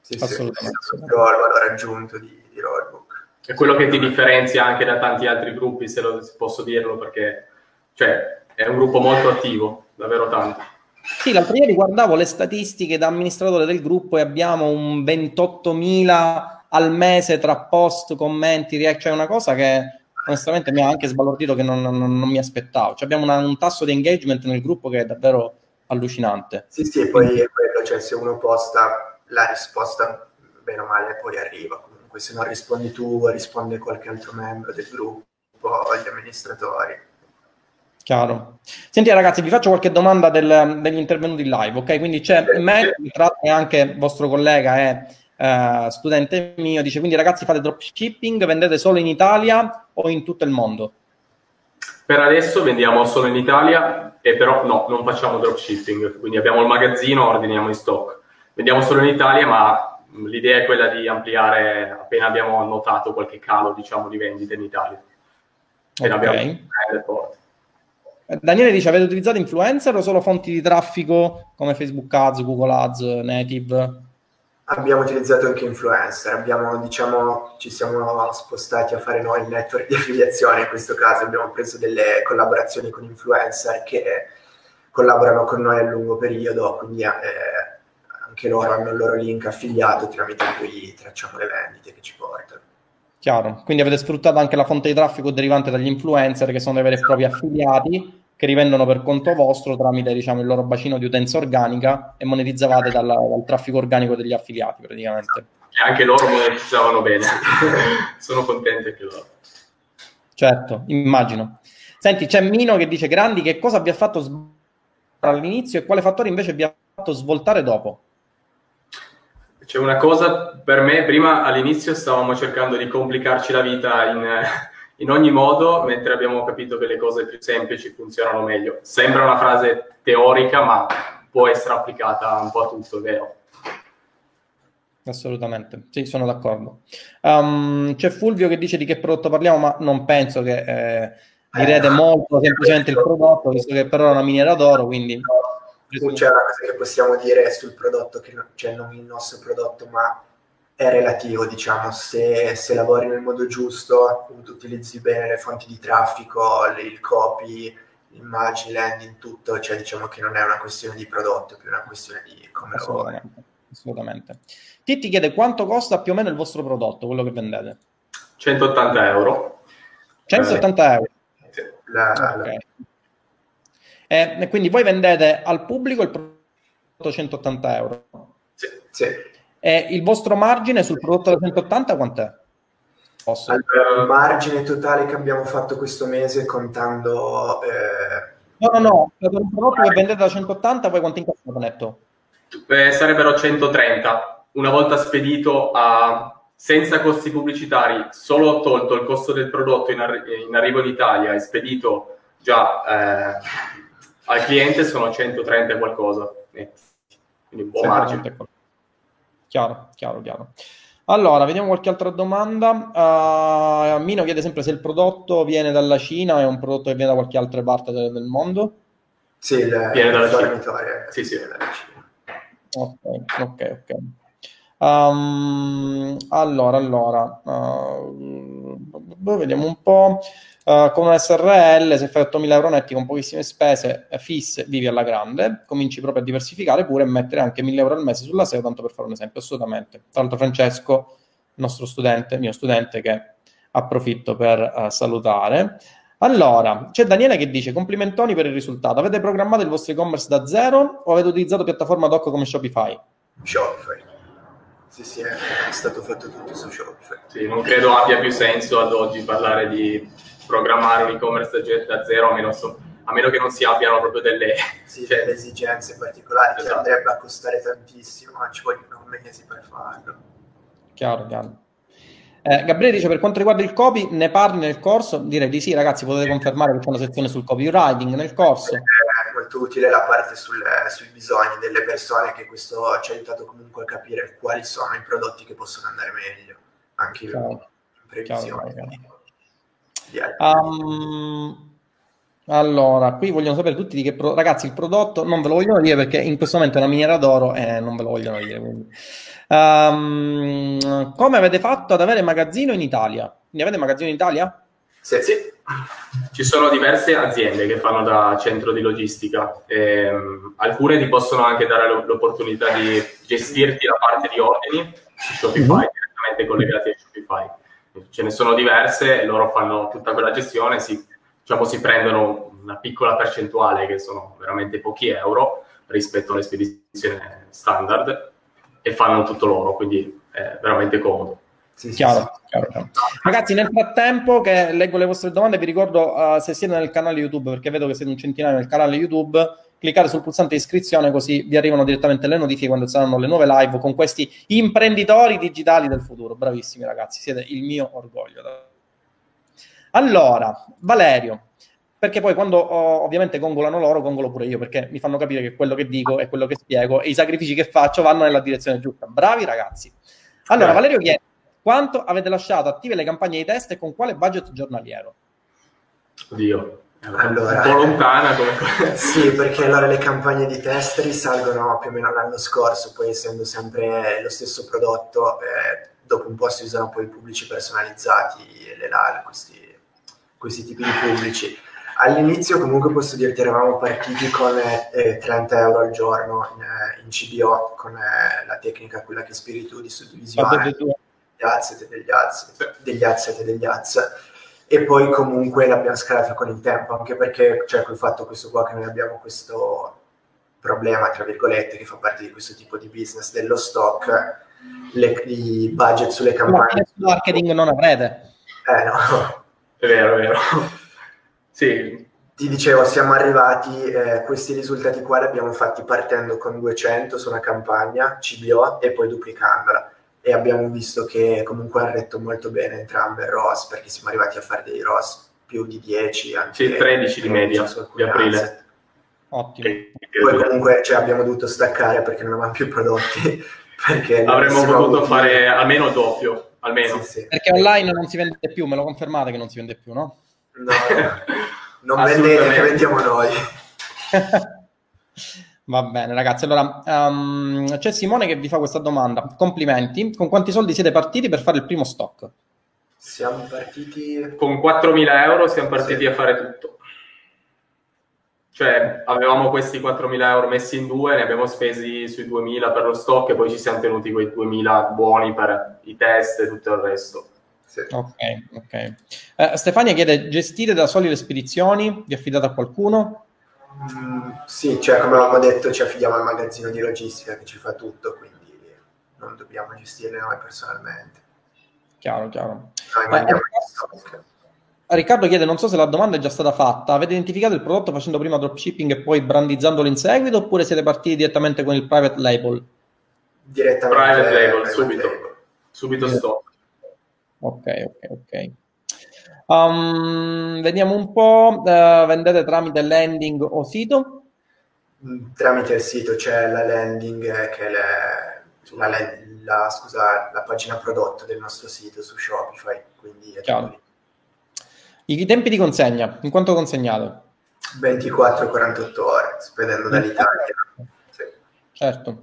Sì, Assolutamente. Sì, il valore aggiunto di, di Rollbook. È quello che ti differenzia anche da tanti altri gruppi, se, lo, se posso dirlo, perché cioè, è un gruppo molto attivo, davvero tanto. Sì, l'altro ieri guardavo le statistiche da amministratore del gruppo e abbiamo un 28.000 al mese tra post, commenti, react, cioè una cosa che onestamente mi ha anche sbalordito che non, non, non mi aspettavo. Cioè abbiamo una, un tasso di engagement nel gruppo che è davvero allucinante. Sì, sì, e poi è quello, cioè se uno posta la risposta, bene o male, poi arriva comunque se non rispondi tu risponde qualche altro membro del gruppo o gli amministratori. Chiaro. Senti ragazzi, vi faccio qualche domanda del, degli intervenuti in live, ok? Quindi c'è me, e anche vostro collega è uh, studente mio, dice quindi ragazzi fate dropshipping, vendete solo in Italia o in tutto il mondo? Per adesso vendiamo solo in Italia, e però no, non facciamo dropshipping, quindi abbiamo il magazzino, ordiniamo in stock. Vendiamo solo in Italia, ma l'idea è quella di ampliare appena abbiamo notato qualche calo diciamo, di vendite in Italia. E okay. Daniele dice: Avete utilizzato influencer o solo fonti di traffico come Facebook Ads, Google Ads, Native? Abbiamo utilizzato anche influencer, abbiamo, diciamo, ci siamo spostati a fare noi il network di affiliazione, in questo caso abbiamo preso delle collaborazioni con influencer che collaborano con noi a lungo periodo, quindi eh, anche loro hanno il loro link affiliato tramite cui tracciamo le vendite che ci portano. Chiaro, quindi avete sfruttato anche la fonte di traffico derivante dagli influencer che sono dei veri e propri affiliati che rivendono per conto vostro tramite diciamo, il loro bacino di utenza organica e monetizzavate dal, dal traffico organico degli affiliati praticamente. E anche loro monetizzavano bene, (laughs) sono contenti anche loro. Certo, immagino. Senti, c'è Mino che dice Grandi che cosa vi ha fatto sbagliare all'inizio e quale fattore invece vi ha fatto svoltare dopo? C'è una cosa per me, prima all'inizio stavamo cercando di complicarci la vita in, (laughs) in ogni modo, mentre abbiamo capito che le cose più semplici funzionano meglio. Sembra una frase teorica, ma può essere applicata un po' a tutto, è vero? Assolutamente, sì, sono d'accordo. Um, c'è Fulvio che dice di che prodotto parliamo, ma non penso che eh, direte eh, molto semplicemente il prodotto, visto che però è una miniera d'oro, quindi... Non c'è una cosa che possiamo dire sul prodotto, che non, cioè non il nostro prodotto, ma è relativo, diciamo, se, se lavori nel modo giusto, utilizzi bene le fonti di traffico, il copy, immagini, landing, tutto, cioè diciamo che non è una questione di prodotto, è più una questione di come lavori assolutamente. Titti chiede quanto costa più o meno il vostro prodotto, quello che vendete? 180 euro. 180 euro? La, okay. E, quindi voi vendete al pubblico il prodotto 180 euro? Sì. sì. E il vostro margine sul prodotto da 180 quant'è? Posso? Allora, il margine totale che abbiamo fatto questo mese contando... Eh... No, no, no, per un prodotto che vendete da 180 poi quanto incassate netto? Eh, sarebbero 130. Una volta spedito a, senza costi pubblicitari, solo tolto il costo del prodotto in, arri- in arrivo in Italia e spedito già eh, al cliente, sono 130 e qualcosa. Eh, quindi un buon margine. Chiaro, chiaro, chiaro. Allora, vediamo qualche altra domanda. Uh, Mino chiede sempre se il prodotto viene dalla Cina o è un prodotto che viene da qualche altra parte del, del mondo. Sì, il, viene dalla Cina. Sì, sì, viene dalla Cina. Ok, ok, ok. Um, allora, allora, uh, vediamo un po'. Uh, con un SRL, se fai 8.000 euro netti con pochissime spese fisse, vivi alla grande, cominci proprio a diversificare pure e mettere anche 1.000 euro al mese sulla SEO, tanto per fare un esempio, assolutamente. Tra l'altro Francesco, nostro studente, mio studente, che approfitto per uh, salutare. Allora, c'è Daniele che dice complimentoni per il risultato. Avete programmato il vostro e-commerce da zero o avete utilizzato piattaforma doc come Shopify? Shopify. Sì, sì, è stato fatto tutto su Shopify. Sì, non credo abbia più senso ad oggi parlare di programmare un e-commerce da zero, a meno, so, a meno che non si abbiano proprio delle, (laughs) sì, cioè, delle esigenze particolari esatto. che andrebbe a costare tantissimo, ma ci vogliono mesi per farlo. Chiaro, chiaro. Eh, Gabriele dice per quanto riguarda il copy, ne parli nel corso? Direi di sì, ragazzi, potete confermare che c'è una sezione sul copywriting nel corso. Molto utile la parte sul, sui bisogni delle persone, che questo ci ha aiutato comunque a capire quali sono i prodotti che possono andare meglio, anche chiaro. in previsione. Um, allora, qui vogliono sapere tutti di che pro- ragazzi il prodotto non ve lo vogliono dire perché in questo momento è una miniera d'oro e non ve lo vogliono dire. Um, come avete fatto ad avere magazzino in Italia? Ne avete magazzino in Italia? Sì, sì. Ci sono diverse aziende che fanno da centro di logistica. Ehm, alcune ti possono anche dare l'opportunità di gestirti la parte di ordini su Shopify, mm-hmm. direttamente collegati a Shopify. Ce ne sono diverse, loro fanno tutta quella gestione, si, diciamo, si prendono una piccola percentuale, che sono veramente pochi euro, rispetto alle spedizioni standard e fanno tutto loro, quindi è veramente comodo. Sì, chiaro, sì, chiaro, chiaro. Ragazzi, nel frattempo che leggo le vostre domande, vi ricordo uh, se siete nel canale YouTube, perché vedo che siete un centinaio nel canale YouTube, cliccate sul pulsante iscrizione così vi arrivano direttamente le notifiche quando saranno le nuove live con questi imprenditori digitali del futuro. Bravissimi ragazzi, siete il mio orgoglio. Allora, Valerio, perché poi quando oh, ovviamente gongolano loro, gongolo pure io, perché mi fanno capire che quello che dico e quello che spiego e i sacrifici che faccio vanno nella direzione giusta. Bravi ragazzi. Allora, Valerio chiede, quanto avete lasciato attive le campagne di test e con quale budget giornaliero? Oddio, allora, un po' lontana come (laughs) Sì, perché allora le campagne di test risalgono più o meno all'anno scorso, poi essendo sempre lo stesso prodotto, eh, dopo un po' si usano poi i pubblici personalizzati, le LAL, questi, questi tipi di pubblici. All'inizio comunque posso dirti eravamo partiti con eh, 30 euro al giorno in, eh, in CBO con eh, la tecnica quella che tu di suddivisione asset e degli asset, degli asset e degli asset e poi comunque l'abbiamo scalato con il tempo anche perché cioè col fatto questo qua che noi abbiamo questo problema tra virgolette che fa parte di questo tipo di business dello stock le, i budget sulle campagne. ma marketing non avrete. Eh no. È vero è vero. Sì. Ti dicevo, siamo arrivati, eh, questi risultati qua li abbiamo fatti partendo con 200 su una campagna CBO e poi duplicandola. E abbiamo visto che comunque hanno retto molto bene entrambe il ROS perché siamo arrivati a fare dei ROS più di 10, anche sì, 13 di media di aprile. Asset. Ottimo. Poi comunque cioè, abbiamo dovuto staccare perché non avevamo più prodotti. (laughs) Perché Avremmo potuto fare almeno il doppio, almeno. Sì, sì. Perché online non si vende più, me lo confermate che non si vende più, no? No, non (laughs) vendete, che vendiamo noi. (laughs) Va bene, ragazzi. Allora, um, c'è Simone che vi fa questa domanda. Complimenti. Con quanti soldi siete partiti per fare il primo stock? Siamo partiti... Con 4.000 euro siamo partiti sì. a fare tutto. Cioè, avevamo questi 4.000 euro messi in due, ne abbiamo spesi sui 2.000 per lo stock e poi ci siamo tenuti quei 2.000 buoni per i test e tutto il resto. Sì. Ok, ok. Uh, Stefania chiede, gestite da soli le spedizioni? Vi affidate a qualcuno? Mm, sì, cioè come avevamo detto ci affidiamo al magazzino di logistica che ci fa tutto, quindi non dobbiamo gestirle noi personalmente. Chiaro, chiaro. Noi eh, Riccardo chiede, non so se la domanda è già stata fatta, avete identificato il prodotto facendo prima dropshipping e poi brandizzandolo in seguito oppure siete partiti direttamente con il private label? Direttamente. Private label, subito. Label. Subito stop. Ok, ok, ok. Um, vediamo un po', uh, vendete tramite landing o sito? Mm, tramite il sito c'è la landing che è le, la, la, scusa, la, pagina prodotto del nostro sito su Shopify. Quindi I tempi di consegna, in quanto consegnate? 24-48 ore, spedendo dall'Italia. Sì. Certo,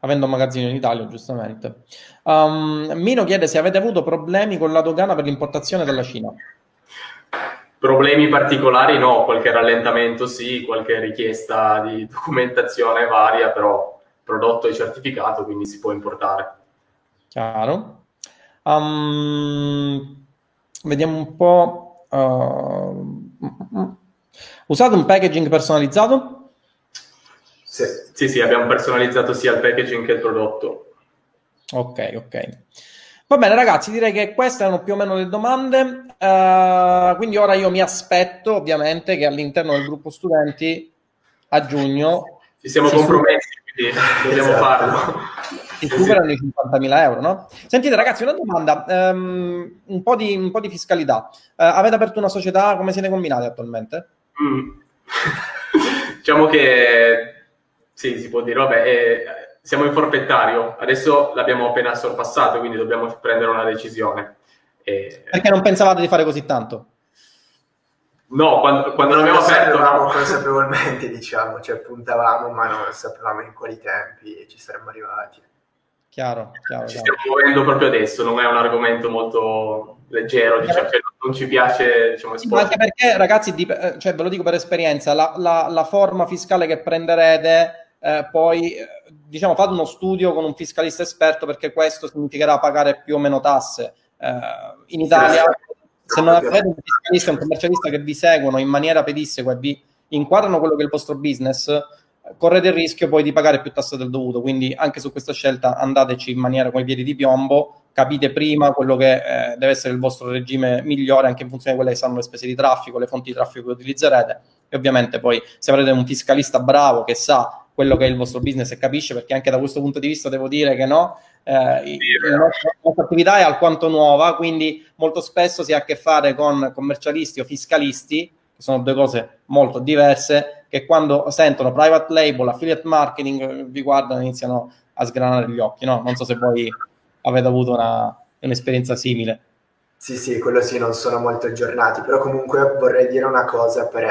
avendo un magazzino in Italia, giustamente. Um, Mino chiede se avete avuto problemi con la dogana per l'importazione dalla Cina. Problemi particolari no, qualche rallentamento sì, qualche richiesta di (laughs) documentazione varia, però prodotto è certificato, quindi si può importare. Chiaro. Um, vediamo un po'. Uh, usate un packaging personalizzato? Sì. sì, sì, abbiamo personalizzato sia il packaging che il prodotto. Ok, ok. Va bene, ragazzi, direi che queste erano più o meno le domande. Uh, quindi ora io mi aspetto, ovviamente, che all'interno del gruppo studenti a giugno ci siamo si compromessi, quindi dobbiamo esatto. farlo. Si superano i 50.000 euro, no? Sentite, ragazzi, una domanda: um, un, po di, un, po di, fiscalità. Uh, avete aperto una società? Come siete combinati attualmente? Mm. (laughs) diciamo che sì, si può dire, vabbè. Eh, siamo in forfettario, adesso l'abbiamo appena sorpassato, quindi dobbiamo prendere una decisione. E... Perché non pensavate di fare così tanto? No, quando, quando l'abbiamo aperto... No. consapevolmente, diciamo, cioè puntavamo, ma non sapevamo in quali tempi ci saremmo arrivati. Chiaro, chiaro. Ci stiamo muovendo proprio adesso, non è un argomento molto leggero, diciamo, cioè, non ci piace diciamo, esporre. Anche perché, ragazzi, di, eh, cioè, ve lo dico per esperienza, la, la, la forma fiscale che prenderete eh, poi eh, diciamo fate uno studio con un fiscalista esperto perché questo significherà pagare più o meno tasse. Eh, in Italia, se non avete un fiscalista e un commercialista che vi seguono in maniera pedissequa e vi inquadrano quello che è il vostro business, correte il rischio poi di pagare più tasse del dovuto. Quindi anche su questa scelta andateci in maniera con i piedi di piombo, capite prima quello che eh, deve essere il vostro regime migliore anche in funzione di quelle che saranno le spese di traffico, le fonti di traffico che utilizzerete e ovviamente poi se avrete un fiscalista bravo che sa quello che è il vostro business e capisce, perché anche da questo punto di vista devo dire che no, eh, la, nostra, la nostra attività è alquanto nuova, quindi molto spesso si ha a che fare con commercialisti o fiscalisti, che sono due cose molto diverse, che quando sentono private label, affiliate marketing, vi guardano e iniziano a sgranare gli occhi, no? Non so se voi avete avuto una, un'esperienza simile. Sì, sì, quello sì, non sono molto aggiornati, però comunque vorrei dire una cosa per,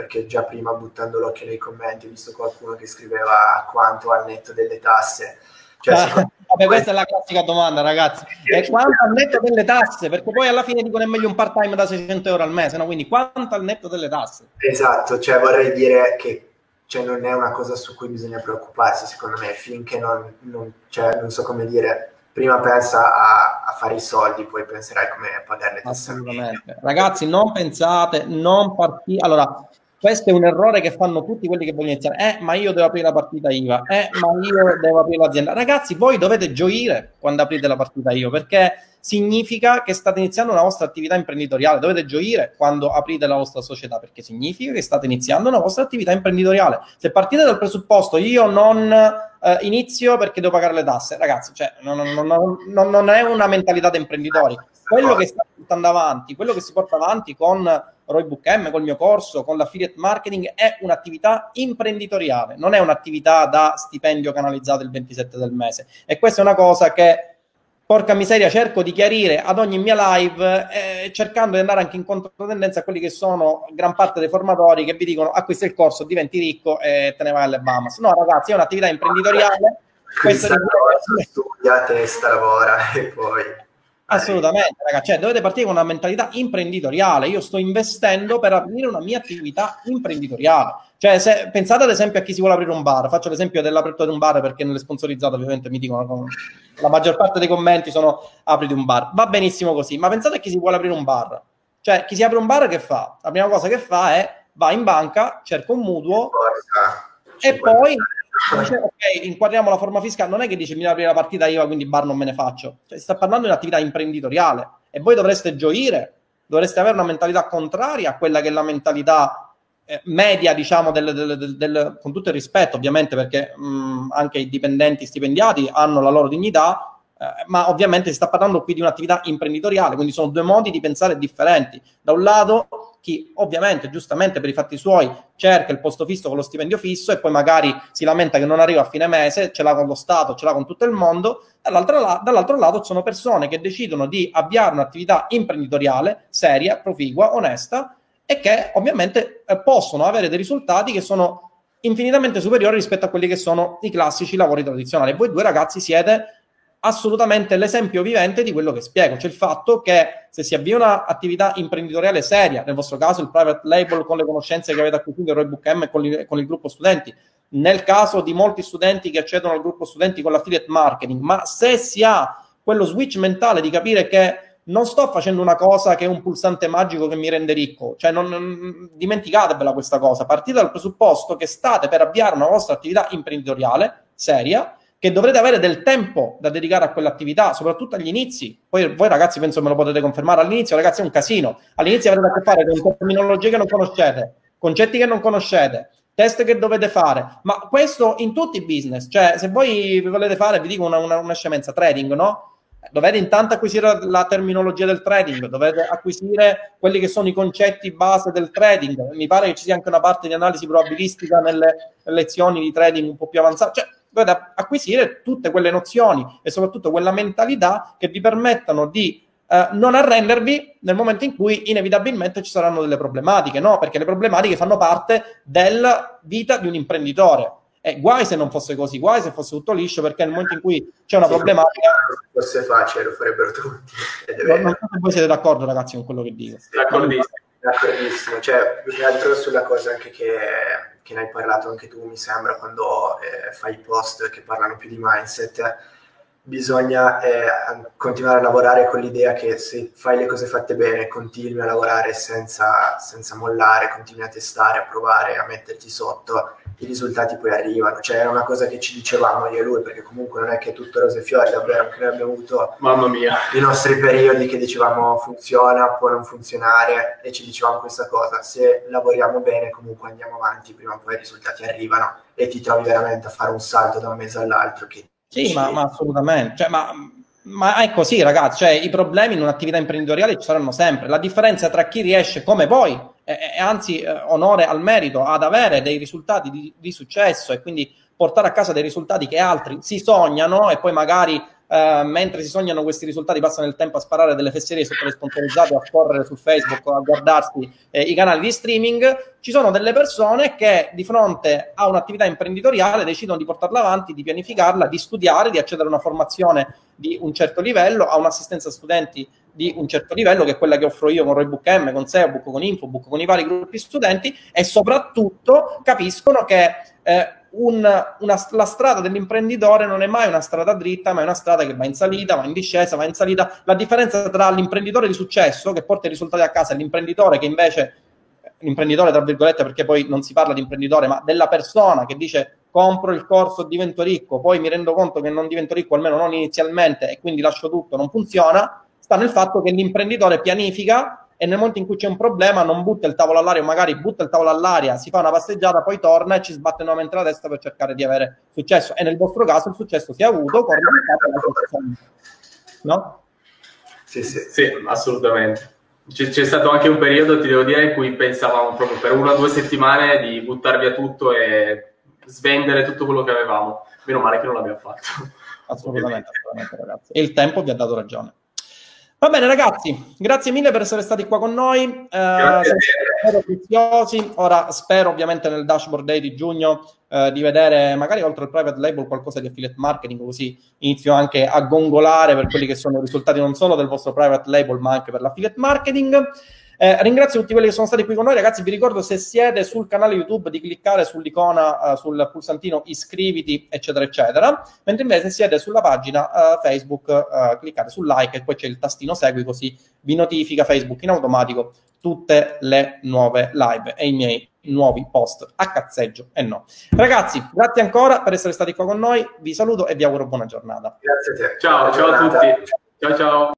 perché già prima buttando l'occhio nei commenti ho visto qualcuno che scriveva quanto al netto delle tasse. Cioè, ah, (laughs) vabbè, questa è la classica domanda, ragazzi. E quanto al netto delle tasse? Perché poi alla fine dicono è meglio un part-time da 600 euro al mese, no? Quindi quanto al netto delle tasse? Esatto, cioè vorrei dire che cioè, non è una cosa su cui bisogna preoccuparsi, secondo me, finché non, non, cioè, non so come dire, prima pensa a, a, fare i soldi, poi penserai come pagare le tasse. Assolutamente. Ragazzi, non pensate, non partite. Allora, questo è un errore che fanno tutti quelli che vogliono iniziare. Eh, ma io devo aprire la partita IVA. Eh, ma io devo aprire l'azienda. Ragazzi, voi dovete gioire quando aprite la partita IVA, perché significa che state iniziando una vostra attività imprenditoriale. Dovete gioire quando aprite la vostra società, perché significa che state iniziando una vostra attività imprenditoriale. Se partite dal presupposto io non eh, inizio perché devo pagare le tasse, ragazzi, cioè, non, non, non, non è una mentalità da imprenditori. Quello che sta portando avanti, quello che si porta avanti con Roybook M, col mio corso, con l'affiliate marketing, è un'attività imprenditoriale, non è un'attività da stipendio canalizzato il 27 del mese. E questa è una cosa che, porca miseria, cerco di chiarire ad ogni mia live, eh, cercando di andare anche in controtendenza a quelli che sono gran parte dei formatori che vi dicono acquista il corso, diventi ricco e te ne vai alle Bahamas. No, ragazzi, è un'attività imprenditoriale. Questa è studia, testa, lavora (laughs) e poi Assolutamente, ragazzi, cioè, dovete partire con una mentalità imprenditoriale. Io sto investendo per aprire una mia attività imprenditoriale. Cioè, se, pensate ad esempio a chi si vuole aprire un bar. Faccio l'esempio dell'apertura di un bar perché nelle sponsorizzate ovviamente mi dicono la maggior parte dei commenti sono apriti un bar. Va benissimo così, ma pensate a chi si vuole aprire un bar. Cioè, chi si apre un bar che fa? La prima cosa che fa è va in banca, cerca un mutuo e poi dice, ok, inquadriamo la forma fiscale, non è che dice mi apri la partita IVA, quindi bar non me ne faccio. Cioè, si sta parlando di un'attività imprenditoriale e voi dovreste gioire, dovreste avere una mentalità contraria a quella che è la mentalità media, diciamo, del, del, del, con tutto il rispetto, ovviamente, perché mh, anche i dipendenti stipendiati hanno la loro dignità, eh, ma ovviamente si sta parlando qui di un'attività imprenditoriale, quindi sono due modi di pensare differenti. Da un lato chi ovviamente giustamente per i fatti suoi cerca il posto fisso con lo stipendio fisso e poi magari si lamenta che non arriva a fine mese, ce l'ha con lo Stato, ce l'ha con tutto il mondo, dall'altro, la- dall'altro lato sono persone che decidono di avviare un'attività imprenditoriale seria, proficua, onesta e che ovviamente eh, possono avere dei risultati che sono infinitamente superiori rispetto a quelli che sono i classici lavori tradizionali. Voi due ragazzi siete assolutamente l'esempio vivente di quello che spiego, cioè il fatto che se si avvia un'attività imprenditoriale seria, nel vostro caso il private label con le conoscenze che avete acquisito in Roybook M con, il, con il gruppo studenti, nel caso di molti studenti che accedono al gruppo studenti con l'affiliate marketing, ma se si ha quello switch mentale di capire che non sto facendo una cosa che è un pulsante magico che mi rende ricco, cioè non, non dimenticatevela questa cosa, partite dal presupposto che state per avviare una vostra attività imprenditoriale seria che dovrete avere del tempo da dedicare a quell'attività, soprattutto agli inizi. Poi voi ragazzi penso me lo potete confermare, all'inizio ragazzi è un casino, all'inizio avrete a che fare con terminologie che non conoscete, concetti che non conoscete, test che dovete fare, ma questo in tutti i business, cioè se voi volete fare, vi dico una, una, una scemenza, trading, no? Dovete intanto acquisire la terminologia del trading, dovete acquisire quelli che sono i concetti base del trading. Mi pare che ci sia anche una parte di analisi probabilistica nelle lezioni di trading un po' più avanzate. Cioè, dovete acquisire tutte quelle nozioni e soprattutto quella mentalità che vi permettano di eh, non arrendervi nel momento in cui inevitabilmente ci saranno delle problematiche, no? Perché le problematiche fanno parte della vita di un imprenditore. E guai se non fosse così, guai se fosse tutto liscio, perché nel momento in cui c'è una sì, problematica. Se fosse facile, lo farebbero tutti. (laughs) Non, non so se voi siete d'accordo, ragazzi, con quello che dico. Sì, d'accordissimo. D'accordissimo, cioè più che altro sulla cosa anche che, che ne hai parlato anche tu, mi sembra, quando eh, fai post che parlano più di mindset, bisogna eh, continuare a lavorare con l'idea che se fai le cose fatte bene, continui a lavorare senza, senza mollare, continui a testare, a provare, a metterti sotto i risultati poi arrivano. Cioè, era una cosa che ci dicevamo io e lui, perché comunque non è che tutto rose e fiori, davvero, anche noi abbiamo avuto Mamma mia. i nostri periodi che dicevamo funziona, può non funzionare, e ci dicevamo questa cosa. Se lavoriamo bene, comunque andiamo avanti, prima o poi i risultati arrivano e ti trovi veramente a fare un salto da un mese all'altro. Che sì, ma, ma, assolutamente. Cioè, ma, ma è così, ragazzi. Cioè, i problemi in un'attività imprenditoriale ci saranno sempre. La differenza tra chi riesce come voi e, anzi eh, onore al merito ad avere dei risultati di, di, successo e quindi portare a casa dei risultati che altri si sognano e poi magari eh, mentre si sognano questi risultati passano il tempo a sparare delle fesserie sotto le sponsorizzate a correre su Facebook a guardarsi eh, i canali di streaming. Ci sono delle persone che di fronte a un'attività imprenditoriale decidono di portarla avanti, di pianificarla, di studiare, di accedere a una formazione di un certo livello, a un'assistenza studenti di un certo livello, che è quella che offro io con Roybook M, con SEObook, con Infobook, con i vari gruppi studenti, e soprattutto capiscono che eh, un, una, la strada dell'imprenditore non è mai una strada dritta, ma è una strada che va in salita, va in discesa, va in salita. La differenza tra l'imprenditore di successo che porta i risultati a casa e l'imprenditore che invece l'imprenditore tra virgolette perché poi non si parla di imprenditore ma della persona che dice compro il corso divento ricco poi mi rendo conto che non divento ricco almeno non inizialmente e quindi lascio tutto non funziona sta nel fatto che l'imprenditore pianifica e nel momento in cui c'è un problema non butta il tavolo all'aria, o magari butta il tavolo all'aria, si fa una passeggiata, poi torna e ci sbatte nuovamente la testa per cercare di avere successo. E nel vostro caso il successo si è avuto con il No? Sì, sì. sì assolutamente. C'è, c'è, stato anche un periodo, ti devo dire, in cui pensavamo proprio per una o due settimane di buttar via tutto e svendere tutto quello che avevamo. Meno male che non l'abbiamo fatto. Assolutamente, assolutamente ragazzi. E il tempo vi ha dato ragione. Va bene ragazzi, grazie mille per essere stati qua con noi. Eh, siamo preziosi. Ora spero ovviamente nel dashboard day di giugno eh, di vedere magari oltre al private label qualcosa di affiliate marketing, così inizio anche a gongolare per quelli che sono i risultati non solo del vostro private label ma anche per l'affiliate marketing. Eh, ringrazio tutti quelli che sono stati qui con noi, ragazzi. Vi ricordo se siete sul canale YouTube di cliccare sull'icona, uh, sul pulsantino iscriviti, eccetera, eccetera. Mentre invece se siete sulla pagina uh, Facebook, uh, cliccate sul like e poi c'è il tastino segui, così vi notifica Facebook in automatico tutte le nuove live e i miei nuovi post a cazzeggio e no. Ragazzi, grazie ancora per essere stati qua con noi. Vi saluto e vi auguro buona giornata. Grazie a te. Ciao, ciao a tutti. Ciao, ciao.